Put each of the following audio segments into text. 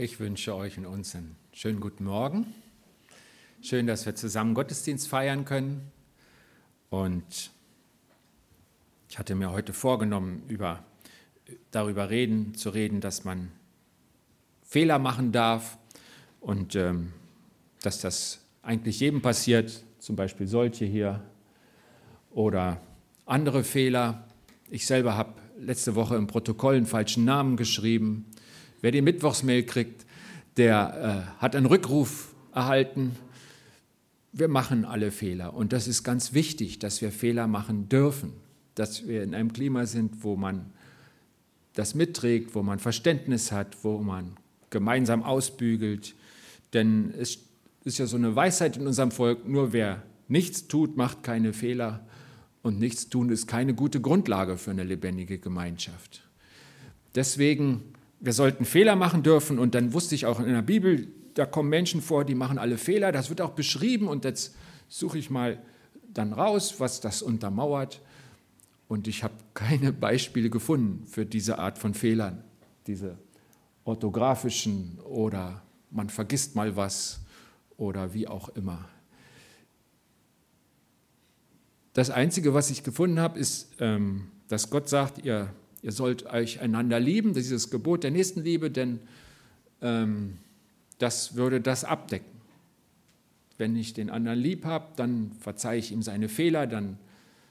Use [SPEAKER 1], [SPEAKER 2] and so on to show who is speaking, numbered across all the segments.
[SPEAKER 1] Ich wünsche euch und uns einen schönen guten Morgen. Schön, dass wir zusammen Gottesdienst feiern können. Und ich hatte mir heute vorgenommen, über, darüber reden, zu reden, dass man Fehler machen darf und ähm, dass das eigentlich jedem passiert, zum Beispiel solche hier oder andere Fehler. Ich selber habe letzte Woche im Protokoll einen falschen Namen geschrieben. Wer die Mittwochsmail kriegt, der äh, hat einen Rückruf erhalten. Wir machen alle Fehler und das ist ganz wichtig, dass wir Fehler machen dürfen, dass wir in einem Klima sind, wo man das mitträgt, wo man Verständnis hat, wo man gemeinsam ausbügelt. Denn es ist ja so eine Weisheit in unserem Volk, nur wer nichts tut, macht keine Fehler. Und nichts tun ist keine gute Grundlage für eine lebendige Gemeinschaft. Deswegen, wir sollten Fehler machen dürfen. Und dann wusste ich auch in der Bibel, da kommen Menschen vor, die machen alle Fehler. Das wird auch beschrieben. Und jetzt suche ich mal dann raus, was das untermauert. Und ich habe keine Beispiele gefunden für diese Art von Fehlern, diese orthografischen oder man vergisst mal was oder wie auch immer. Das Einzige, was ich gefunden habe, ist, ähm, dass Gott sagt, ihr, ihr sollt euch einander lieben, dieses Gebot der Nächstenliebe, denn ähm, das würde das abdecken. Wenn ich den anderen lieb habe, dann verzeihe ich ihm seine Fehler, dann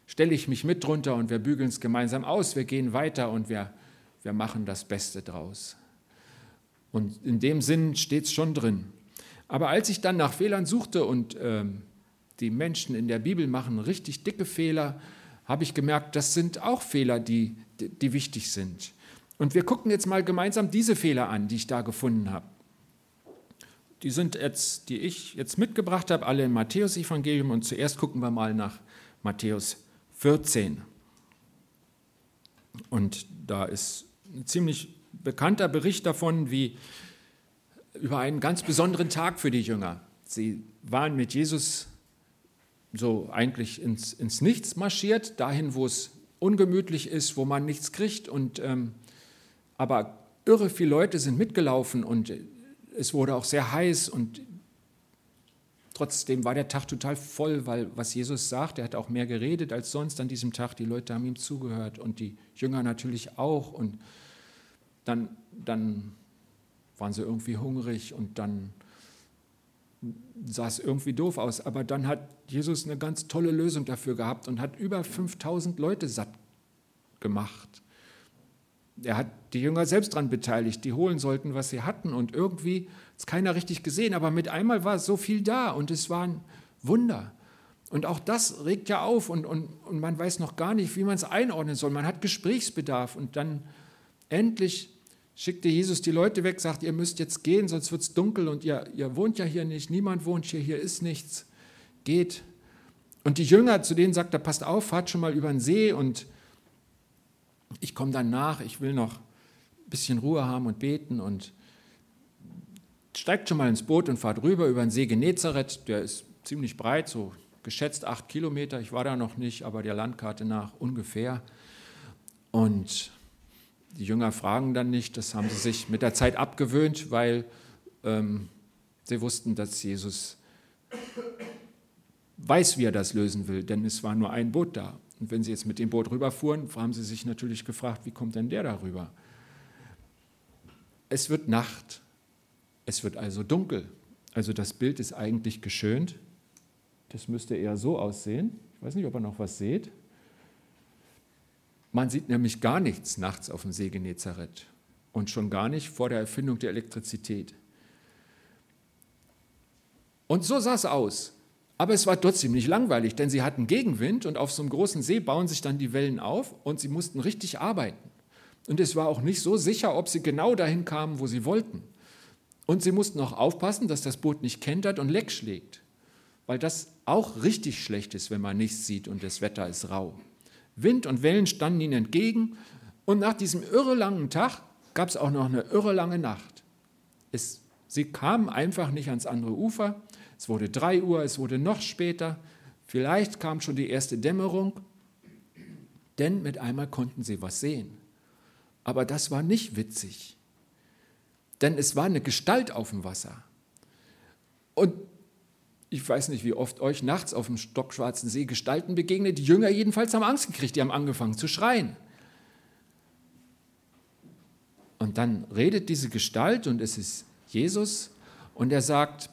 [SPEAKER 1] stelle ich mich mit drunter und wir bügeln es gemeinsam aus, wir gehen weiter und wir, wir machen das Beste draus. Und in dem Sinn steht es schon drin. Aber als ich dann nach Fehlern suchte und ähm, die Menschen in der Bibel machen richtig dicke Fehler, habe ich gemerkt, das sind auch Fehler, die, die wichtig sind. Und wir gucken jetzt mal gemeinsam diese Fehler an, die ich da gefunden habe. Die sind jetzt, die ich jetzt mitgebracht habe, alle im Matthäus-Evangelium. Und zuerst gucken wir mal nach Matthäus 14. Und da ist ein ziemlich bekannter Bericht davon, wie über einen ganz besonderen Tag für die Jünger. Sie waren mit Jesus so eigentlich ins, ins Nichts marschiert, dahin, wo es ungemütlich ist, wo man nichts kriegt. Und, ähm, aber irre viele Leute sind mitgelaufen und es wurde auch sehr heiß und trotzdem war der Tag total voll, weil was Jesus sagt, er hat auch mehr geredet als sonst an diesem Tag. Die Leute haben ihm zugehört und die Jünger natürlich auch. Und dann, dann waren sie irgendwie hungrig und dann sah es irgendwie doof aus. Aber dann hat Jesus eine ganz tolle Lösung dafür gehabt und hat über 5000 Leute satt gemacht. Er hat die Jünger selbst daran beteiligt, die holen sollten, was sie hatten. Und irgendwie hat es keiner richtig gesehen, aber mit einmal war so viel da und es war ein Wunder. Und auch das regt ja auf und, und, und man weiß noch gar nicht, wie man es einordnen soll. Man hat Gesprächsbedarf und dann endlich schickte Jesus die Leute weg, sagt, ihr müsst jetzt gehen, sonst wird es dunkel und ihr, ihr wohnt ja hier nicht, niemand wohnt hier, hier ist nichts, geht. Und die Jünger, zu denen sagt er, passt auf, fahrt schon mal über den See und ich komme dann nach, ich will noch ein bisschen Ruhe haben und beten und steigt schon mal ins Boot und fahrt rüber über den See Genezareth, der ist ziemlich breit, so geschätzt acht Kilometer, ich war da noch nicht, aber der Landkarte nach ungefähr. Und die Jünger fragen dann nicht, das haben sie sich mit der Zeit abgewöhnt, weil ähm, sie wussten, dass Jesus weiß, wie er das lösen will, denn es war nur ein Boot da. Und wenn sie jetzt mit dem Boot rüberfuhren, haben sie sich natürlich gefragt, wie kommt denn der darüber? Es wird Nacht, es wird also dunkel. Also das Bild ist eigentlich geschönt. Das müsste eher so aussehen. Ich weiß nicht, ob ihr noch was seht. Man sieht nämlich gar nichts nachts auf dem See Genezareth und schon gar nicht vor der Erfindung der Elektrizität. Und so sah es aus. Aber es war trotzdem nicht langweilig, denn sie hatten Gegenwind und auf so einem großen See bauen sich dann die Wellen auf und sie mussten richtig arbeiten. Und es war auch nicht so sicher, ob sie genau dahin kamen, wo sie wollten. Und sie mussten auch aufpassen, dass das Boot nicht kentert und leck schlägt, weil das auch richtig schlecht ist, wenn man nichts sieht und das Wetter ist rau. Wind und Wellen standen ihnen entgegen und nach diesem irre langen Tag gab es auch noch eine irre lange Nacht. Es, sie kamen einfach nicht ans andere Ufer. Es wurde drei Uhr, es wurde noch später. Vielleicht kam schon die erste Dämmerung, denn mit einmal konnten sie was sehen. Aber das war nicht witzig. denn es war eine Gestalt auf dem Wasser. Und ich weiß nicht, wie oft euch nachts auf dem stockschwarzen See Gestalten begegnet. Die Jünger jedenfalls haben Angst gekriegt, die haben angefangen zu schreien. Und dann redet diese Gestalt und es ist Jesus und er sagt,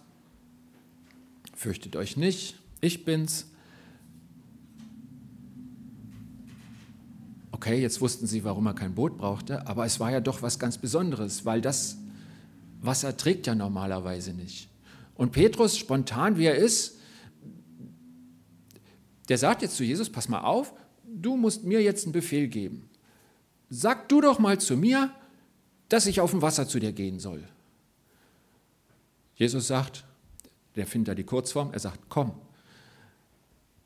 [SPEAKER 1] fürchtet euch nicht, ich bin's. Okay, jetzt wussten sie, warum er kein Boot brauchte, aber es war ja doch was ganz Besonderes, weil das Wasser trägt ja normalerweise nicht. Und Petrus, spontan wie er ist, der sagt jetzt zu Jesus, pass mal auf, du musst mir jetzt einen Befehl geben. Sag du doch mal zu mir, dass ich auf dem Wasser zu dir gehen soll. Jesus sagt, der findet da die Kurzform, er sagt, komm.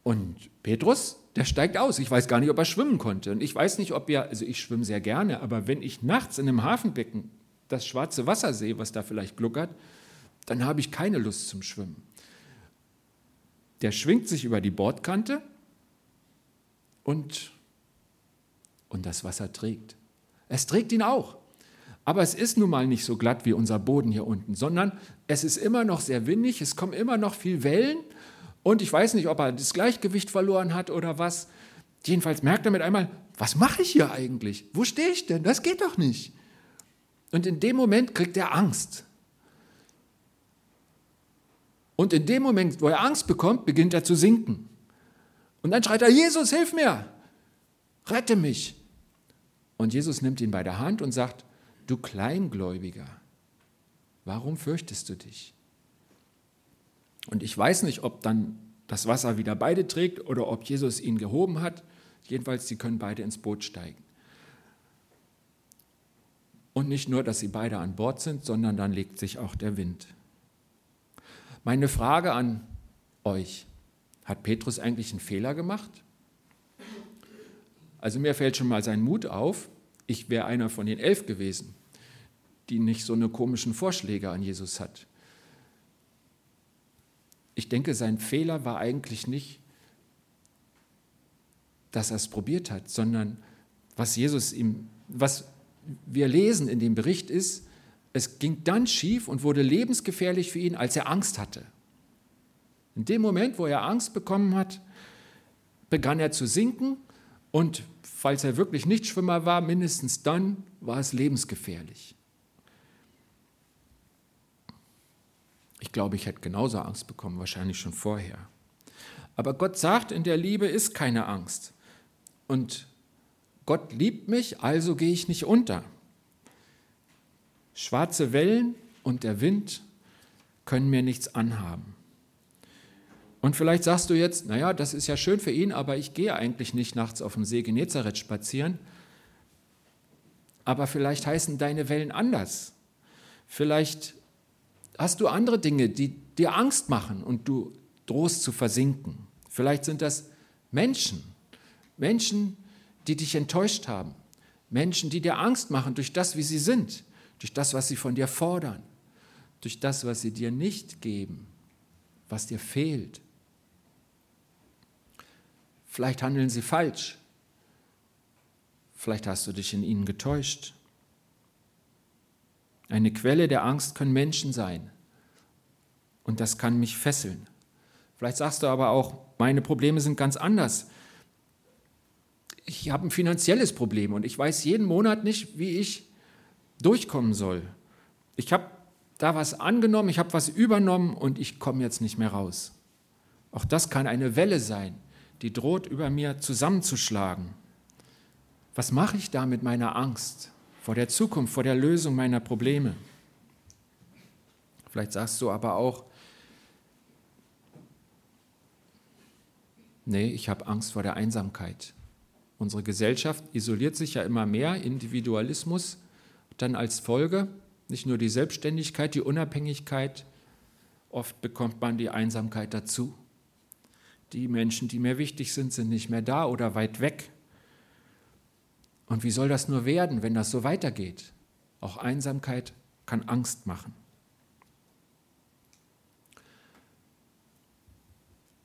[SPEAKER 1] Und Petrus, der steigt aus. Ich weiß gar nicht, ob er schwimmen konnte. Und ich weiß nicht, ob er, also ich schwimme sehr gerne, aber wenn ich nachts in einem Hafenbecken das schwarze Wasser sehe, was da vielleicht gluckert, dann habe ich keine Lust zum Schwimmen. Der schwingt sich über die Bordkante und, und das Wasser trägt. Es trägt ihn auch. Aber es ist nun mal nicht so glatt wie unser Boden hier unten, sondern es ist immer noch sehr windig, es kommen immer noch viel Wellen und ich weiß nicht, ob er das Gleichgewicht verloren hat oder was. Jedenfalls merkt er mit einmal, was mache ich hier eigentlich? Wo stehe ich denn? Das geht doch nicht. Und in dem Moment kriegt er Angst. Und in dem Moment, wo er Angst bekommt, beginnt er zu sinken. Und dann schreit er, Jesus, hilf mir, rette mich. Und Jesus nimmt ihn bei der Hand und sagt, du Kleingläubiger, warum fürchtest du dich? Und ich weiß nicht, ob dann das Wasser wieder beide trägt oder ob Jesus ihn gehoben hat. Jedenfalls, sie können beide ins Boot steigen. Und nicht nur, dass sie beide an Bord sind, sondern dann legt sich auch der Wind. Meine Frage an euch, hat Petrus eigentlich einen Fehler gemacht? Also mir fällt schon mal sein Mut auf. Ich wäre einer von den elf gewesen die nicht so eine komischen Vorschläge an Jesus hat. Ich denke, sein Fehler war eigentlich nicht, dass er es probiert hat, sondern was Jesus ihm, was wir lesen in dem Bericht ist, es ging dann schief und wurde lebensgefährlich für ihn, als er Angst hatte. In dem Moment, wo er Angst bekommen hat, begann er zu sinken und falls er wirklich Nichtschwimmer war, mindestens dann war es lebensgefährlich. Ich glaube, ich hätte genauso Angst bekommen, wahrscheinlich schon vorher. Aber Gott sagt, in der Liebe ist keine Angst. Und Gott liebt mich, also gehe ich nicht unter. Schwarze Wellen und der Wind können mir nichts anhaben. Und vielleicht sagst du jetzt, naja, das ist ja schön für ihn, aber ich gehe eigentlich nicht nachts auf dem See Genezareth spazieren. Aber vielleicht heißen deine Wellen anders. Vielleicht hast du andere Dinge, die dir Angst machen und du drohst zu versinken. Vielleicht sind das Menschen, Menschen, die dich enttäuscht haben, Menschen, die dir Angst machen durch das, wie sie sind, durch das, was sie von dir fordern, durch das, was sie dir nicht geben, was dir fehlt. Vielleicht handeln sie falsch. Vielleicht hast du dich in ihnen getäuscht. Eine Quelle der Angst können Menschen sein. Und das kann mich fesseln. Vielleicht sagst du aber auch, meine Probleme sind ganz anders. Ich habe ein finanzielles Problem und ich weiß jeden Monat nicht, wie ich durchkommen soll. Ich habe da was angenommen, ich habe was übernommen und ich komme jetzt nicht mehr raus. Auch das kann eine Welle sein, die droht über mir zusammenzuschlagen. Was mache ich da mit meiner Angst? vor der Zukunft, vor der Lösung meiner Probleme. Vielleicht sagst du aber auch, nee, ich habe Angst vor der Einsamkeit. Unsere Gesellschaft isoliert sich ja immer mehr, Individualismus, dann als Folge nicht nur die Selbstständigkeit, die Unabhängigkeit, oft bekommt man die Einsamkeit dazu. Die Menschen, die mir wichtig sind, sind nicht mehr da oder weit weg. Und wie soll das nur werden, wenn das so weitergeht? Auch Einsamkeit kann Angst machen.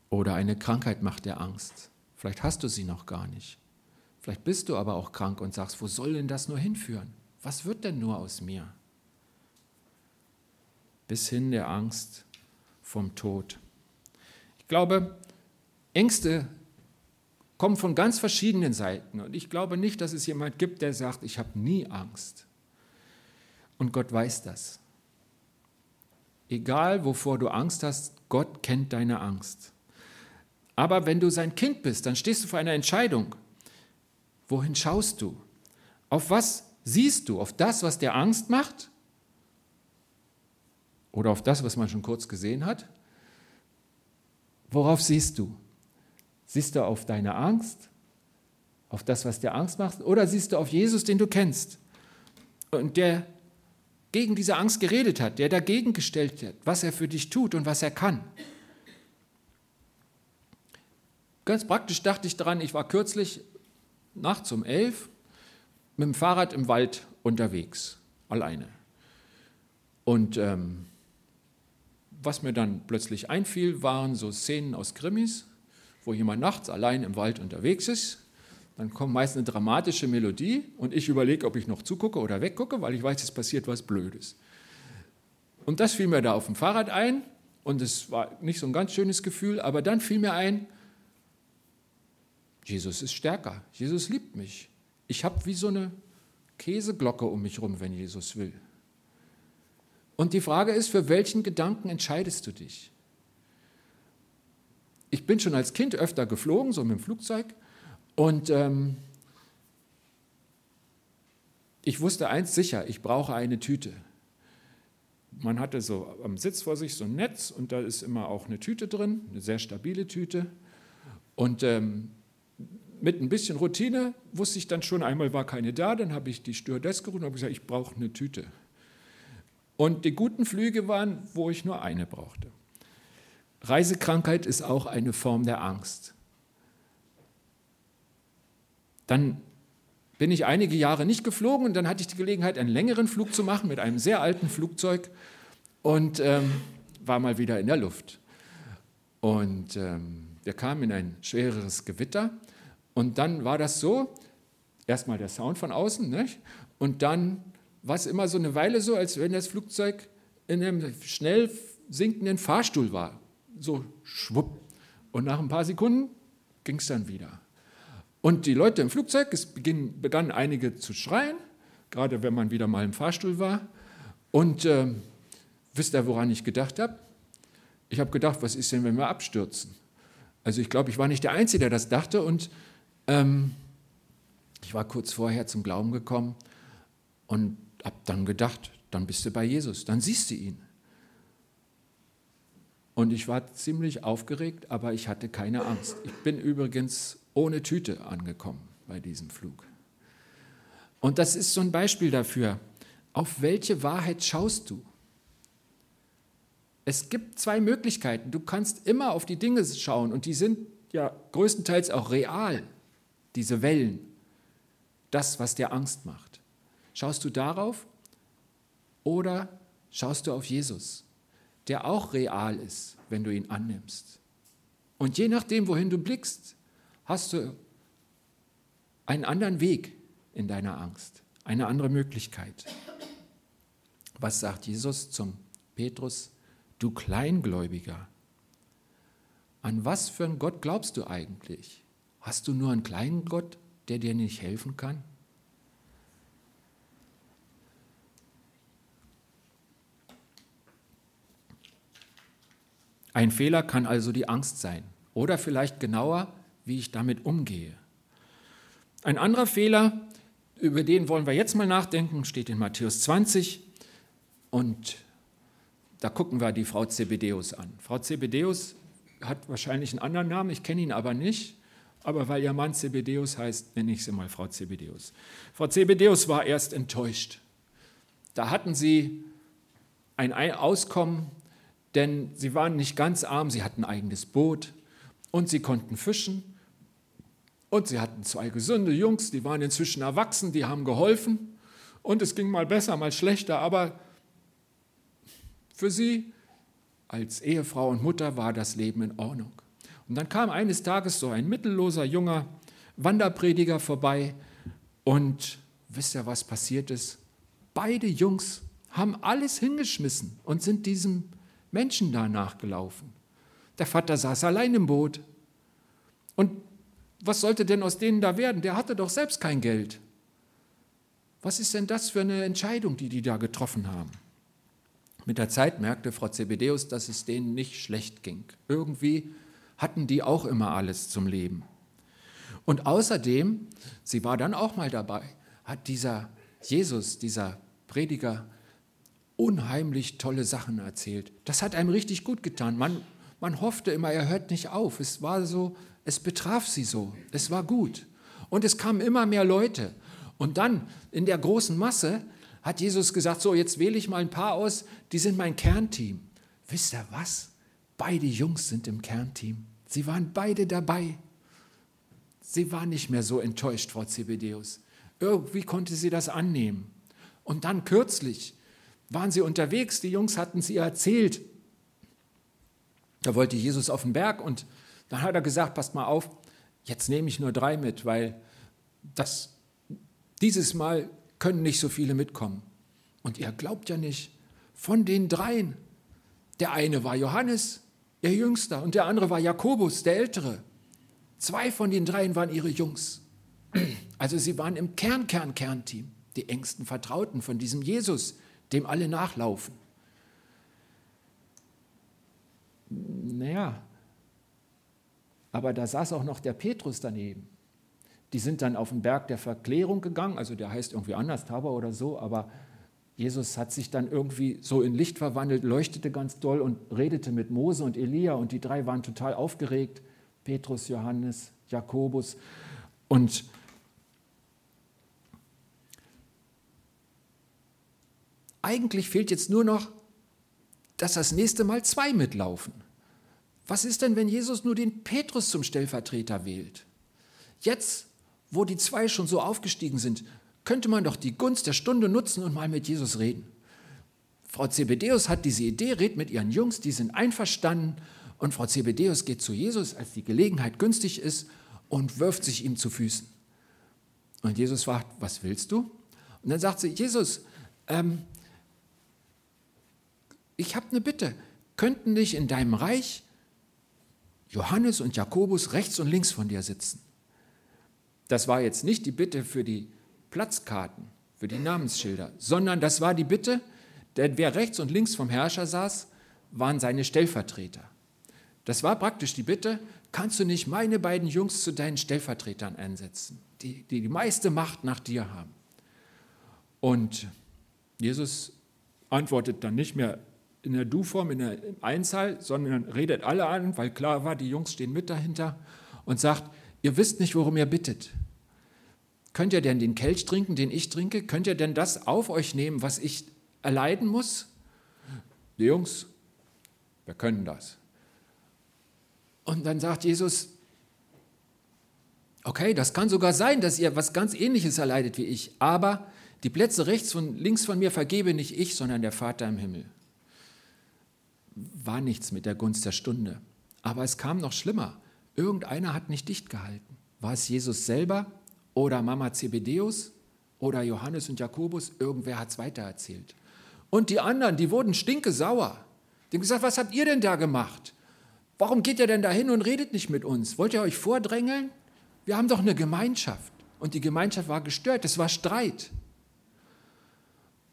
[SPEAKER 1] Oder eine Krankheit macht dir Angst. Vielleicht hast du sie noch gar nicht. Vielleicht bist du aber auch krank und sagst, wo soll denn das nur hinführen? Was wird denn nur aus mir? bis hin der Angst vom Tod. Ich glaube, Ängste kommen von ganz verschiedenen Seiten. Und ich glaube nicht, dass es jemand gibt, der sagt, ich habe nie Angst. Und Gott weiß das. Egal, wovor du Angst hast, Gott kennt deine Angst. Aber wenn du sein Kind bist, dann stehst du vor einer Entscheidung. Wohin schaust du? Auf was siehst du? Auf das, was dir Angst macht? Oder auf das, was man schon kurz gesehen hat? Worauf siehst du? Siehst du auf deine Angst? Auf das, was dir Angst macht? Oder siehst du auf Jesus, den du kennst? Und der gegen diese Angst geredet hat, der dagegen gestellt hat, was er für dich tut und was er kann. Ganz praktisch dachte ich daran, ich war kürzlich nachts um elf mit dem Fahrrad im Wald unterwegs, alleine. Und ähm, was mir dann plötzlich einfiel, waren so Szenen aus Krimis, wo jemand nachts allein im Wald unterwegs ist. Dann kommt meist eine dramatische Melodie und ich überlege, ob ich noch zugucke oder weggucke, weil ich weiß, es passiert was Blödes. Und das fiel mir da auf dem Fahrrad ein und es war nicht so ein ganz schönes Gefühl, aber dann fiel mir ein, Jesus ist stärker, Jesus liebt mich. Ich habe wie so eine Käseglocke um mich rum, wenn Jesus will. Und die Frage ist, für welchen Gedanken entscheidest du dich? Ich bin schon als Kind öfter geflogen, so mit dem Flugzeug, und ähm, ich wusste eins sicher, ich brauche eine Tüte. Man hatte so am Sitz vor sich so ein Netz und da ist immer auch eine Tüte drin, eine sehr stabile Tüte. Und ähm, mit ein bisschen Routine wusste ich dann schon, einmal war keine da, dann habe ich die Stewardess gerufen und habe gesagt, ich brauche eine Tüte. Und die guten Flüge waren, wo ich nur eine brauchte. Reisekrankheit ist auch eine Form der Angst. Dann bin ich einige Jahre nicht geflogen und dann hatte ich die Gelegenheit, einen längeren Flug zu machen mit einem sehr alten Flugzeug und ähm, war mal wieder in der Luft. Und ähm, wir kamen in ein schwereres Gewitter und dann war das so, erstmal der Sound von außen, nicht? und dann war es immer so eine Weile so, als wenn das Flugzeug in einem schnell sinkenden Fahrstuhl war. So schwupp. Und nach ein paar Sekunden ging es dann wieder. Und die Leute im Flugzeug, es begannen einige zu schreien, gerade wenn man wieder mal im Fahrstuhl war. Und äh, wisst ihr, woran ich gedacht habe? Ich habe gedacht, was ist denn, wenn wir abstürzen? Also ich glaube, ich war nicht der Einzige, der das dachte. Und ähm, ich war kurz vorher zum Glauben gekommen und habe dann gedacht, dann bist du bei Jesus, dann siehst du ihn. Und ich war ziemlich aufgeregt, aber ich hatte keine Angst. Ich bin übrigens ohne Tüte angekommen bei diesem Flug. Und das ist so ein Beispiel dafür, auf welche Wahrheit schaust du? Es gibt zwei Möglichkeiten. Du kannst immer auf die Dinge schauen und die sind ja größtenteils auch real diese Wellen, das, was dir Angst macht. Schaust du darauf oder schaust du auf Jesus, der auch real ist, wenn du ihn annimmst? Und je nachdem, wohin du blickst, hast du einen anderen Weg in deiner Angst, eine andere Möglichkeit. Was sagt Jesus zum Petrus? Du Kleingläubiger. An was für einen Gott glaubst du eigentlich? Hast du nur einen kleinen Gott, der dir nicht helfen kann? Ein Fehler kann also die Angst sein oder vielleicht genauer, wie ich damit umgehe. Ein anderer Fehler, über den wollen wir jetzt mal nachdenken, steht in Matthäus 20 und da gucken wir die Frau Zebedeus an. Frau Zebedeus hat wahrscheinlich einen anderen Namen, ich kenne ihn aber nicht aber weil ihr Mann Zebedeus heißt, nenne ich sie mal Frau Zebedeus. Frau Zebedeus war erst enttäuscht. Da hatten sie ein Auskommen, denn sie waren nicht ganz arm, sie hatten ein eigenes Boot und sie konnten fischen. Und sie hatten zwei gesunde Jungs, die waren inzwischen erwachsen, die haben geholfen. Und es ging mal besser, mal schlechter, aber für sie als Ehefrau und Mutter war das Leben in Ordnung. Und dann kam eines Tages so ein mittelloser junger Wanderprediger vorbei und wisst ihr, was passiert ist? Beide Jungs haben alles hingeschmissen und sind diesem Menschen da nachgelaufen. Der Vater saß allein im Boot. Und was sollte denn aus denen da werden? Der hatte doch selbst kein Geld. Was ist denn das für eine Entscheidung, die die da getroffen haben? Mit der Zeit merkte Frau Zebedeus, dass es denen nicht schlecht ging. Irgendwie hatten die auch immer alles zum Leben. Und außerdem, sie war dann auch mal dabei, hat dieser Jesus, dieser Prediger, unheimlich tolle Sachen erzählt. Das hat einem richtig gut getan. Man, man hoffte immer, er hört nicht auf. Es war so, es betraf sie so. Es war gut. Und es kamen immer mehr Leute. Und dann in der großen Masse hat Jesus gesagt, so jetzt wähle ich mal ein paar aus, die sind mein Kernteam. Wisst ihr was? Beide Jungs sind im Kernteam. Sie waren beide dabei. Sie war nicht mehr so enttäuscht, Frau Zebedeus. Irgendwie konnte sie das annehmen. Und dann kürzlich waren sie unterwegs, die Jungs hatten ihr erzählt. Da wollte Jesus auf den Berg und dann hat er gesagt, passt mal auf, jetzt nehme ich nur drei mit, weil das, dieses Mal können nicht so viele mitkommen. Und ihr glaubt ja nicht, von den dreien, der eine war Johannes, ihr Jüngster, und der andere war Jakobus, der Ältere. Zwei von den dreien waren ihre Jungs. Also sie waren im Kern, Kern, Kernteam, die engsten Vertrauten von diesem Jesus, dem alle nachlaufen. Naja, aber da saß auch noch der Petrus daneben. Die sind dann auf den Berg der Verklärung gegangen, also der heißt irgendwie anders, Taber oder so, aber Jesus hat sich dann irgendwie so in Licht verwandelt, leuchtete ganz doll und redete mit Mose und Elia und die drei waren total aufgeregt. Petrus, Johannes, Jakobus und eigentlich fehlt jetzt nur noch, dass das nächste Mal zwei mitlaufen. Was ist denn, wenn Jesus nur den Petrus zum Stellvertreter wählt? Jetzt, wo die zwei schon so aufgestiegen sind, könnte man doch die Gunst der Stunde nutzen und mal mit Jesus reden. Frau Zebedeus hat diese Idee, redet mit ihren Jungs, die sind einverstanden und Frau Zebedeus geht zu Jesus, als die Gelegenheit günstig ist und wirft sich ihm zu Füßen. Und Jesus fragt, was willst du? Und dann sagt sie, Jesus, ähm, ich habe eine Bitte. Könnten nicht in deinem Reich Johannes und Jakobus rechts und links von dir sitzen? Das war jetzt nicht die Bitte für die Platzkarten, für die Namensschilder, sondern das war die Bitte, denn wer rechts und links vom Herrscher saß, waren seine Stellvertreter. Das war praktisch die Bitte, kannst du nicht meine beiden Jungs zu deinen Stellvertretern einsetzen, die die, die meiste Macht nach dir haben? Und Jesus antwortet dann nicht mehr in der Du-Form, in der Einzahl, sondern redet alle an, weil klar war, die Jungs stehen mit dahinter und sagt, ihr wisst nicht, worum ihr bittet. Könnt ihr denn den Kelch trinken, den ich trinke? Könnt ihr denn das auf euch nehmen, was ich erleiden muss? Die Jungs, wir können das. Und dann sagt Jesus, okay, das kann sogar sein, dass ihr was ganz Ähnliches erleidet wie ich, aber die Plätze rechts und links von mir vergebe nicht ich, sondern der Vater im Himmel war nichts mit der Gunst der Stunde. Aber es kam noch schlimmer. Irgendeiner hat nicht dicht gehalten. War es Jesus selber oder Mama Zebedeus oder Johannes und Jakobus? Irgendwer hat es weitererzählt. Und die anderen, die wurden stinkesauer. Die haben gesagt, was habt ihr denn da gemacht? Warum geht ihr denn da hin und redet nicht mit uns? Wollt ihr euch vordrängeln? Wir haben doch eine Gemeinschaft. Und die Gemeinschaft war gestört, es war Streit.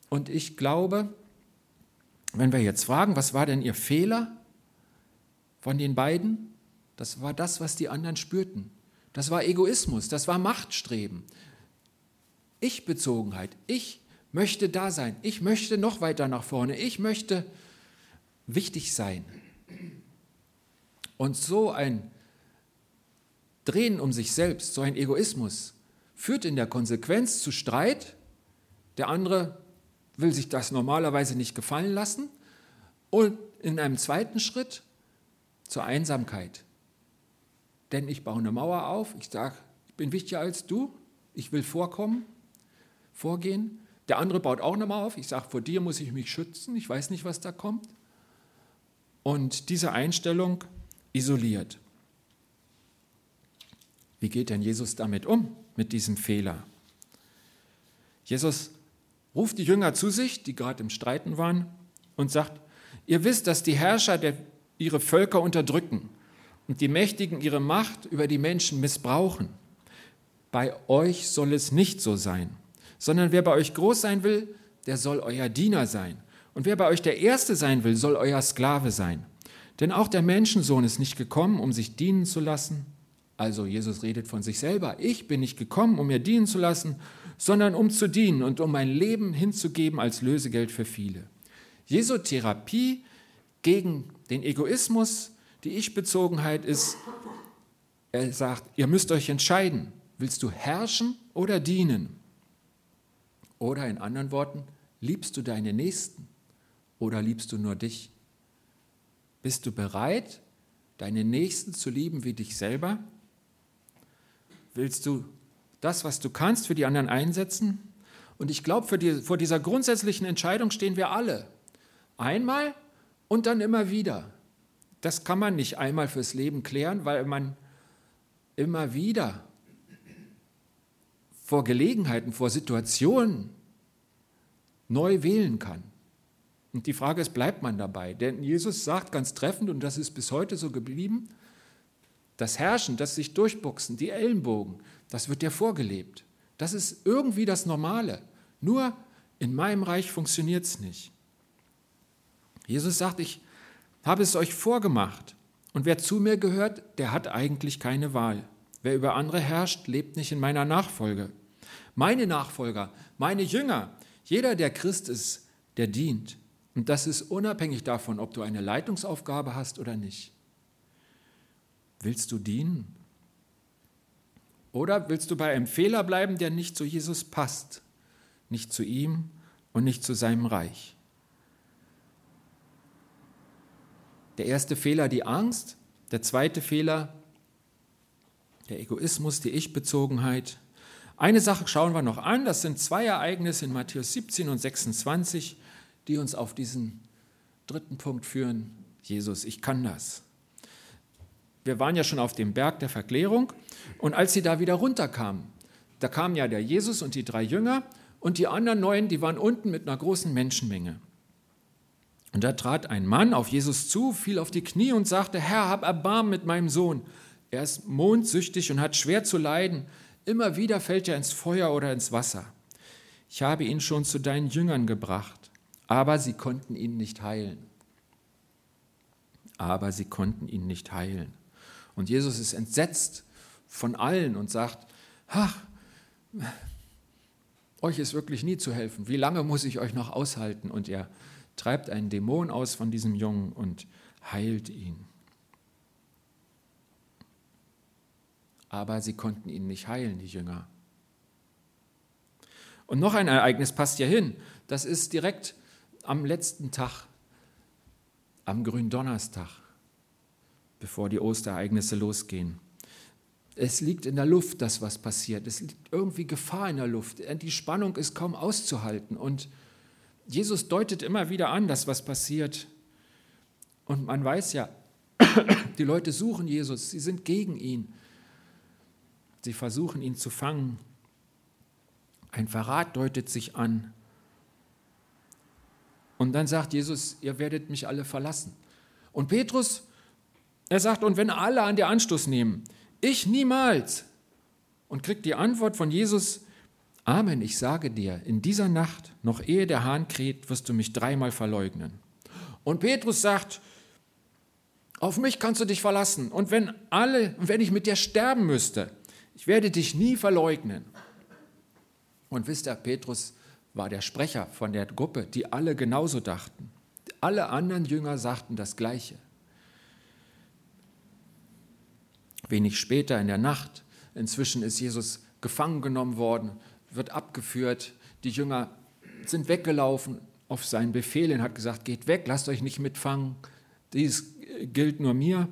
[SPEAKER 1] Und ich glaube, wenn wir jetzt fragen, was war denn ihr Fehler von den beiden? Das war das, was die anderen spürten. Das war Egoismus, das war Machtstreben. Ich-Bezogenheit. Ich möchte da sein. Ich möchte noch weiter nach vorne. Ich möchte wichtig sein. Und so ein Drehen um sich selbst, so ein Egoismus, führt in der Konsequenz zu Streit. Der andere will sich das normalerweise nicht gefallen lassen und in einem zweiten Schritt zur Einsamkeit. Denn ich baue eine Mauer auf, ich sage, ich bin wichtiger als du, ich will vorkommen, vorgehen. Der andere baut auch eine Mauer auf, ich sage, vor dir muss ich mich schützen, ich weiß nicht, was da kommt. Und diese Einstellung isoliert. Wie geht denn Jesus damit um, mit diesem Fehler? Jesus ruft die Jünger zu sich, die gerade im Streiten waren, und sagt, ihr wisst, dass die Herrscher der, ihre Völker unterdrücken und die Mächtigen ihre Macht über die Menschen missbrauchen. Bei euch soll es nicht so sein, sondern wer bei euch groß sein will, der soll euer Diener sein. Und wer bei euch der Erste sein will, soll euer Sklave sein. Denn auch der Menschensohn ist nicht gekommen, um sich dienen zu lassen. Also Jesus redet von sich selber. Ich bin nicht gekommen, um mir dienen zu lassen, sondern um zu dienen und um mein Leben hinzugeben als Lösegeld für viele. Jesu Therapie gegen den Egoismus, die Ich-Bezogenheit ist, er sagt, ihr müsst euch entscheiden. Willst du herrschen oder dienen? Oder in anderen Worten, liebst du deine Nächsten oder liebst du nur dich? Bist du bereit, deine Nächsten zu lieben wie dich selber? Willst du das, was du kannst, für die anderen einsetzen? Und ich glaube, die, vor dieser grundsätzlichen Entscheidung stehen wir alle. Einmal und dann immer wieder. Das kann man nicht einmal fürs Leben klären, weil man immer wieder vor Gelegenheiten, vor Situationen neu wählen kann. Und die Frage ist, bleibt man dabei? Denn Jesus sagt ganz treffend, und das ist bis heute so geblieben, das Herrschen, das sich durchbuchsen, die Ellenbogen, das wird dir vorgelebt. Das ist irgendwie das Normale. Nur in meinem Reich funktioniert es nicht. Jesus sagt, ich habe es euch vorgemacht. Und wer zu mir gehört, der hat eigentlich keine Wahl. Wer über andere herrscht, lebt nicht in meiner Nachfolge. Meine Nachfolger, meine Jünger, jeder, der Christ ist, der dient. Und das ist unabhängig davon, ob du eine Leitungsaufgabe hast oder nicht. Willst du dienen? Oder willst du bei einem Fehler bleiben, der nicht zu Jesus passt, nicht zu ihm und nicht zu seinem Reich? Der erste Fehler die Angst, der zweite Fehler der Egoismus, die Ich-Bezogenheit eine Sache schauen wir noch an, das sind zwei Ereignisse in Matthäus 17 und 26, die uns auf diesen dritten Punkt führen. Jesus, ich kann das. Wir waren ja schon auf dem Berg der Verklärung und als sie da wieder runterkamen, da kamen ja der Jesus und die drei Jünger und die anderen neun, die waren unten mit einer großen Menschenmenge. Und da trat ein Mann auf Jesus zu, fiel auf die Knie und sagte, Herr, hab Erbarmen mit meinem Sohn. Er ist mondsüchtig und hat schwer zu leiden. Immer wieder fällt er ins Feuer oder ins Wasser. Ich habe ihn schon zu deinen Jüngern gebracht, aber sie konnten ihn nicht heilen. Aber sie konnten ihn nicht heilen. Und Jesus ist entsetzt von allen und sagt, ach, euch ist wirklich nie zu helfen. Wie lange muss ich euch noch aushalten? Und er treibt einen Dämon aus von diesem Jungen und heilt ihn. aber sie konnten ihn nicht heilen, die Jünger. Und noch ein Ereignis passt hier hin. Das ist direkt am letzten Tag, am Gründonnerstag, bevor die Osterereignisse losgehen. Es liegt in der Luft, das was passiert. Es liegt irgendwie Gefahr in der Luft. Die Spannung ist kaum auszuhalten. Und Jesus deutet immer wieder an, dass was passiert. Und man weiß ja, die Leute suchen Jesus, sie sind gegen ihn. Sie versuchen ihn zu fangen. Ein Verrat deutet sich an. Und dann sagt Jesus, ihr werdet mich alle verlassen. Und Petrus, er sagt, und wenn alle an dir Anstoß nehmen, ich niemals. Und kriegt die Antwort von Jesus, Amen, ich sage dir, in dieser Nacht, noch ehe der Hahn kräht, wirst du mich dreimal verleugnen. Und Petrus sagt, auf mich kannst du dich verlassen. Und wenn alle, wenn ich mit dir sterben müsste, ich werde dich nie verleugnen. Und wisst ihr, Petrus war der Sprecher von der Gruppe, die alle genauso dachten. Alle anderen Jünger sagten das Gleiche. Wenig später in der Nacht, inzwischen ist Jesus gefangen genommen worden, wird abgeführt. Die Jünger sind weggelaufen auf seinen Befehl und hat gesagt, geht weg, lasst euch nicht mitfangen, dies gilt nur mir.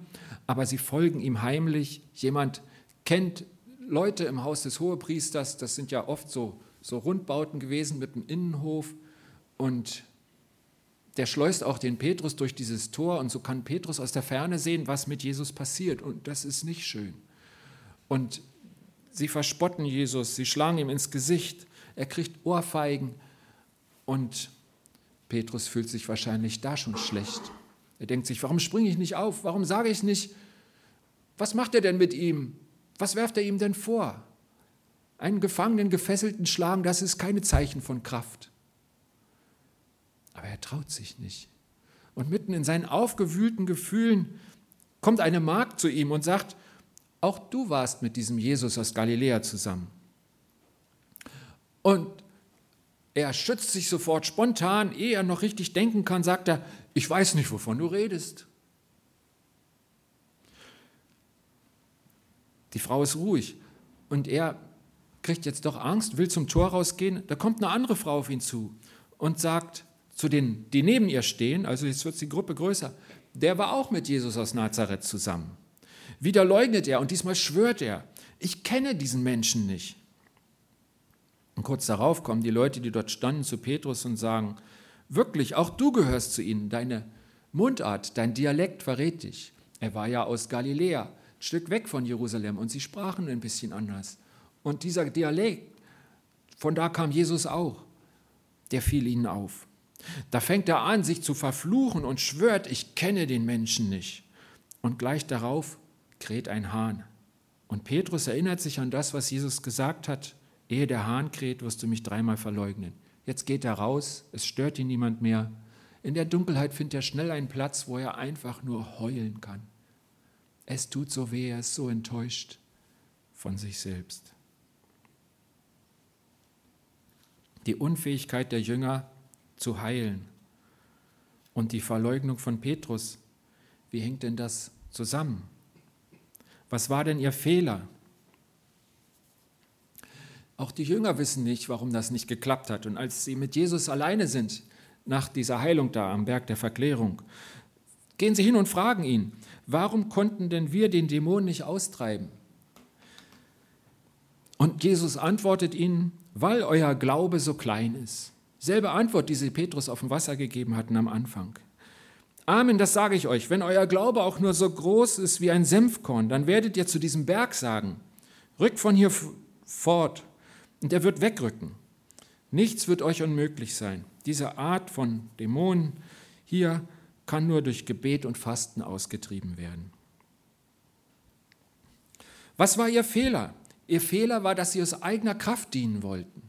[SPEAKER 1] Aber sie folgen ihm heimlich. Jemand kennt Leute im Haus des Hohepriesters, das sind ja oft so, so Rundbauten gewesen mit einem Innenhof und der schleust auch den Petrus durch dieses Tor und so kann Petrus aus der Ferne sehen, was mit Jesus passiert und das ist nicht schön. Und sie verspotten Jesus, sie schlagen ihm ins Gesicht, er kriegt Ohrfeigen Und Petrus fühlt sich wahrscheinlich da schon schlecht. Er denkt sich, warum springe ich nicht auf? Warum sage ich nicht, was macht er denn mit ihm? Was werft er ihm denn vor? Einen Gefangenen, Gefesselten schlagen, das ist keine Zeichen von Kraft. Aber er traut sich nicht. Und mitten in seinen aufgewühlten Gefühlen kommt eine Magd zu ihm und sagt, auch du warst mit diesem Jesus aus Galiläa zusammen. Und er schützt sich sofort spontan, ehe er noch richtig denken kann, sagt er, ich weiß nicht, wovon du redest. Die Frau ist ruhig und er kriegt jetzt doch Angst, will zum Tor rausgehen. Da kommt eine andere Frau auf ihn zu und sagt zu denen, die neben ihr stehen, also jetzt wird die Gruppe größer, der war auch mit Jesus aus Nazareth zusammen. Wieder leugnet er und diesmal schwört er, ich kenne diesen Menschen nicht. Und kurz darauf kommen die Leute, die dort standen, zu Petrus und sagen, wirklich, auch du gehörst zu ihnen, deine Mundart, dein Dialekt verrät dich. Er war ja aus Galiläa, ein Stück weg von Jerusalem und sie sprachen ein bisschen anders. Und dieser Dialekt, von da kam Jesus auch, der fiel ihnen auf. Da fängt er an, sich zu verfluchen und schwört, ich kenne den Menschen nicht. Und gleich darauf kräht ein Hahn. Und Petrus erinnert sich an das, was Jesus gesagt hat, ehe der Hahn kräht, wirst du mich dreimal verleugnen. Jetzt geht er raus, es stört ihn niemand mehr. In der Dunkelheit findet er schnell einen Platz, wo er einfach nur heulen kann. Es tut so weh, er ist so enttäuscht von sich selbst. Die Unfähigkeit der Jünger zu heilen und die Verleugnung von Petrus, wie hängt denn das zusammen? Was war denn ihr Fehler? Auch die Jünger wissen nicht, warum das nicht geklappt hat. Und als sie mit Jesus alleine sind, nach dieser Heilung da am Berg der Verklärung, gehen sie hin und fragen ihn, warum konnten denn wir den Dämon nicht austreiben? Und Jesus antwortet ihnen, weil euer Glaube so klein ist. Selbe Antwort, die sie Petrus auf dem Wasser gegeben hatten am Anfang. Amen, das sage ich euch. Wenn euer Glaube auch nur so groß ist wie ein Senfkorn, dann werdet ihr zu diesem Berg sagen, rückt von hier fort und er wird wegrücken. Nichts wird euch unmöglich sein. Diese Art von Dämonen hier kann nur durch Gebet und Fasten ausgetrieben werden. Was war ihr Fehler? Ihr Fehler war, dass sie aus eigener Kraft dienen wollten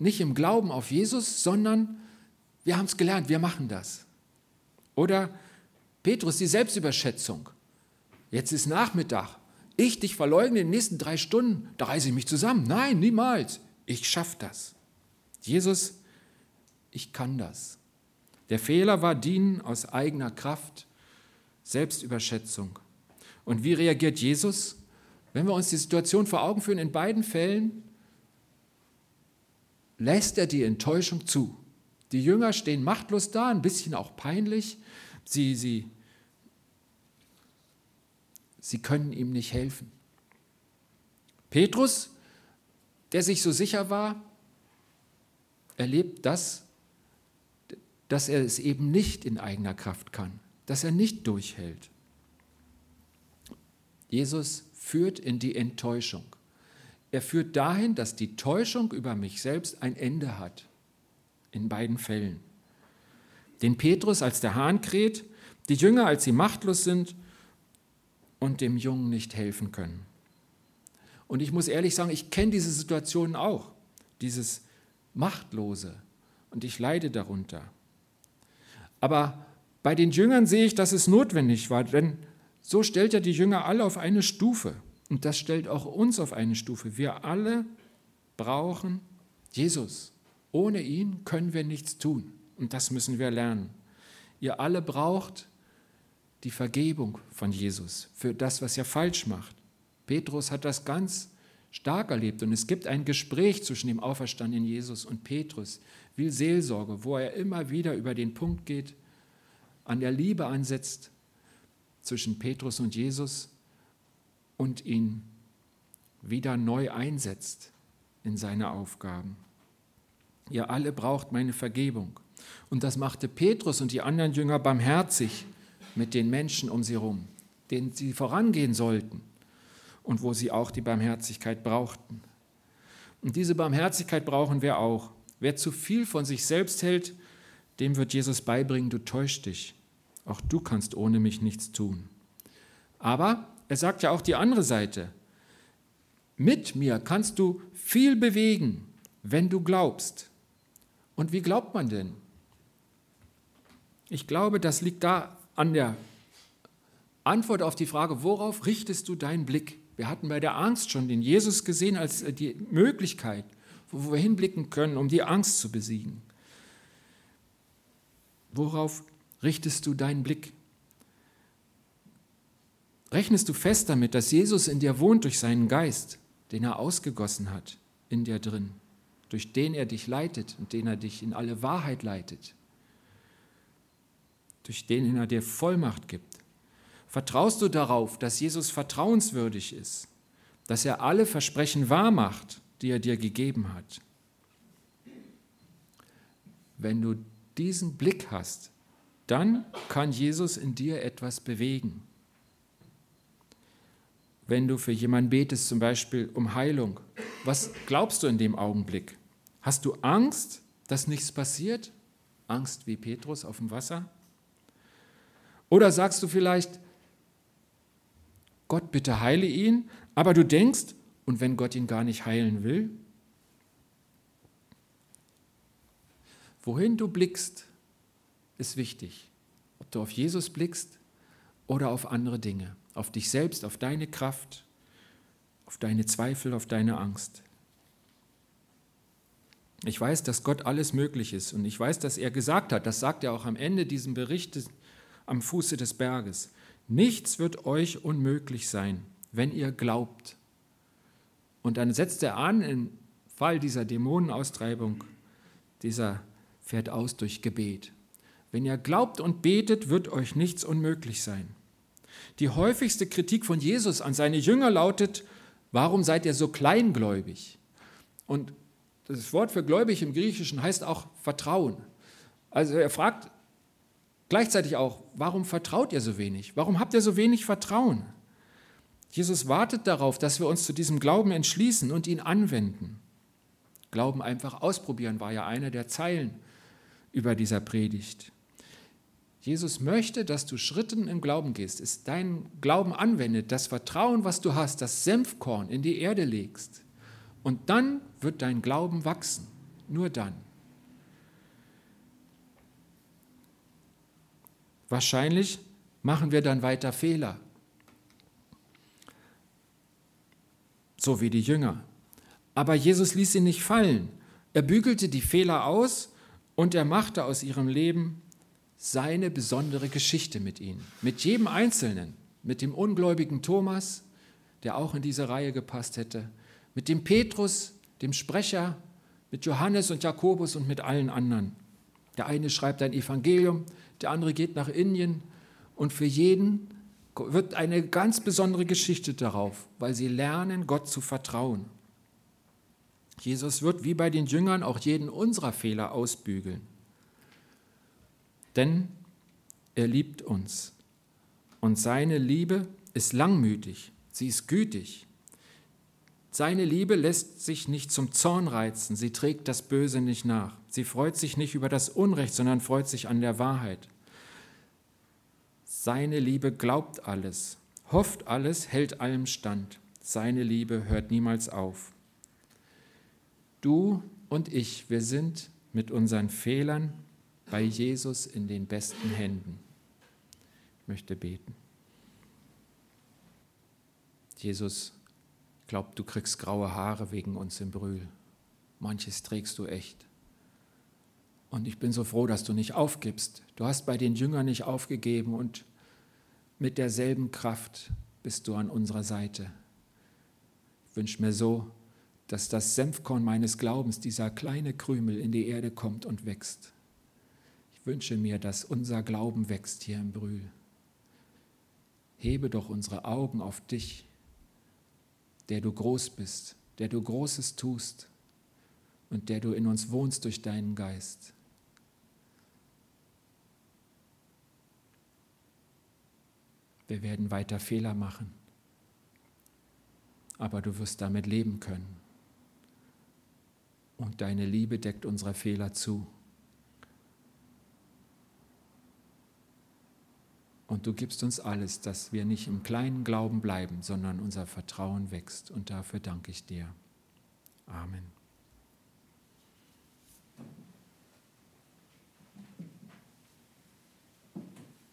[SPEAKER 1] nicht im Glauben auf Jesus, sondern wir haben es gelernt, wir machen das. Oder Petrus, die Selbstüberschätzung. Jetzt ist Nachmittag. Ich dich verleugne in den nächsten drei Stunden, da reiße ich mich zusammen. Nein, niemals. Ich schaffe das. Jesus, ich kann das. Der Fehler war Dienen aus eigener Kraft, Selbstüberschätzung. Und wie reagiert Jesus? Wenn wir uns die Situation vor Augen führen, in beiden Fällen lässt er die Enttäuschung zu. Die Jünger stehen machtlos da, ein bisschen auch peinlich. Sie, sie, sie können ihm nicht helfen. Petrus, der sich so sicher war, erlebt das, dass er es eben nicht in eigener Kraft kann, dass er nicht durchhält. Jesus führt in die Enttäuschung. Er führt dahin, dass die Täuschung über mich selbst ein Ende hat. In beiden Fällen. Den Petrus als der Hahn kräht, die Jünger als sie machtlos sind und dem Jungen nicht helfen können. Und ich muss ehrlich sagen, ich kenne diese Situation auch, dieses Machtlose. Und ich leide darunter. Aber bei den Jüngern sehe ich, dass es notwendig war, denn so stellt er die Jünger alle auf eine Stufe. Und das stellt auch uns auf eine Stufe. Wir alle brauchen Jesus. Ohne ihn können wir nichts tun. Und das müssen wir lernen. Ihr alle braucht die Vergebung von Jesus für das, was ihr falsch macht. Petrus hat das ganz stark erlebt und es gibt ein Gespräch zwischen dem auferstandenen Jesus und Petrus, wie Seelsorge, wo er immer wieder über den Punkt geht, an der Liebe ansetzt zwischen Petrus und Jesus und ihn wieder neu einsetzt in seine Aufgaben. Ihr alle braucht meine Vergebung. Und das machte Petrus und die anderen Jünger barmherzig mit den Menschen um sie herum, denen sie vorangehen sollten und wo sie auch die Barmherzigkeit brauchten. Und diese Barmherzigkeit brauchen wir auch. Wer zu viel von sich selbst hält, dem wird Jesus beibringen, du täuschst dich. Auch du kannst ohne mich nichts tun. Aber er sagt ja auch die andere Seite. Mit mir kannst du viel bewegen, wenn du glaubst. Und wie glaubt man denn? Ich glaube, das liegt da an der Antwort auf die Frage, worauf richtest du deinen Blick? Wir hatten bei der Angst schon den Jesus gesehen als äh, die Möglichkeit, wo wir hinblicken können, um die Angst zu besiegen. Worauf richtest du deinen Blick? Rechnest du fest damit, dass Jesus in dir wohnt durch seinen Geist, den er ausgegossen hat, in dir drin, durch den er dich leitet und den er dich in alle Wahrheit leitet, durch den er dir Vollmacht gibt? Vertraust du darauf, dass Jesus vertrauenswürdig ist, dass er alle Versprechen wahrmacht, die er dir gegeben hat? Wenn du diesen Blick hast, dann kann Jesus in dir etwas bewegen. Wenn du für jemanden betest, zum Beispiel um Heilung, was glaubst du in dem Augenblick? Hast du Angst, dass nichts passiert? Angst wie Petrus auf dem Wasser? Oder sagst du vielleicht, Gott bitte heile ihn, aber du denkst, und wenn Gott ihn gar nicht heilen will? Wohin du blickst, ist wichtig. Ob du auf Jesus blickst oder auf andere Dinge, auf dich selbst, auf deine Kraft, auf deine Zweifel, auf deine Angst. Ich weiß, dass Gott alles möglich ist und ich weiß, dass er gesagt hat, das sagt er auch am Ende diesem Bericht am Fuße des Berges, Nichts wird euch unmöglich sein, wenn ihr glaubt. Und dann setzt er an, im Fall dieser Dämonenaustreibung, dieser fährt aus durch Gebet. Wenn ihr glaubt und betet, wird euch nichts unmöglich sein. Die häufigste Kritik von Jesus an seine Jünger lautet, warum seid ihr so kleingläubig? Und das Wort für gläubig im Griechischen heißt auch Vertrauen. Also er fragt Gleichzeitig auch, warum vertraut ihr so wenig? Warum habt ihr so wenig Vertrauen? Jesus wartet darauf, dass wir uns zu diesem Glauben entschließen und ihn anwenden. Glauben einfach ausprobieren war ja eine der Zeilen über dieser Predigt. Jesus möchte, dass du Schritten im Glauben gehst, ist dein Glauben anwendet, das Vertrauen, was du hast, das Senfkorn in die Erde legst. Und dann wird dein Glauben wachsen. Nur dann. Wahrscheinlich machen wir dann weiter Fehler. So wie die Jünger. Aber Jesus ließ sie nicht fallen. Er bügelte die Fehler aus und er machte aus ihrem Leben seine besondere Geschichte mit ihnen. Mit jedem Einzelnen. Mit dem ungläubigen Thomas, der auch in diese Reihe gepasst hätte. Mit dem Petrus, dem Sprecher, mit Johannes und Jakobus und mit allen anderen. Der eine schreibt ein Evangelium, der andere geht nach Indien und für jeden wird eine ganz besondere Geschichte darauf, weil sie lernen, Gott zu vertrauen. Jesus wird wie bei den Jüngern auch jeden unserer Fehler ausbügeln. Denn er liebt uns und seine Liebe ist langmütig, sie ist gütig. Seine Liebe lässt sich nicht zum Zorn reizen, sie trägt das Böse nicht nach. Sie freut sich nicht über das Unrecht, sondern freut sich an der Wahrheit. Seine Liebe glaubt alles, hofft alles, hält allem stand. Seine Liebe hört niemals auf. Du und ich, wir sind mit unseren Fehlern bei Jesus in den besten Händen. Ich möchte beten. Jesus, glaub, du kriegst graue Haare wegen uns im Brühl. Manches trägst du echt. Und ich bin so froh, dass du nicht aufgibst. Du hast bei den Jüngern nicht aufgegeben und mit derselben Kraft bist du an unserer Seite. Ich wünsche mir so, dass das Senfkorn meines Glaubens, dieser kleine Krümel, in die Erde kommt und wächst. Ich wünsche mir, dass unser Glauben wächst hier im Brühl. Hebe doch unsere Augen auf dich, der du groß bist, der du Großes tust und der du in uns wohnst durch deinen Geist. Wir werden weiter Fehler machen, aber du wirst damit leben können. Und deine Liebe deckt unsere Fehler zu. Und du gibst uns alles, dass wir nicht im kleinen Glauben bleiben, sondern unser Vertrauen wächst. Und dafür danke ich dir. Amen.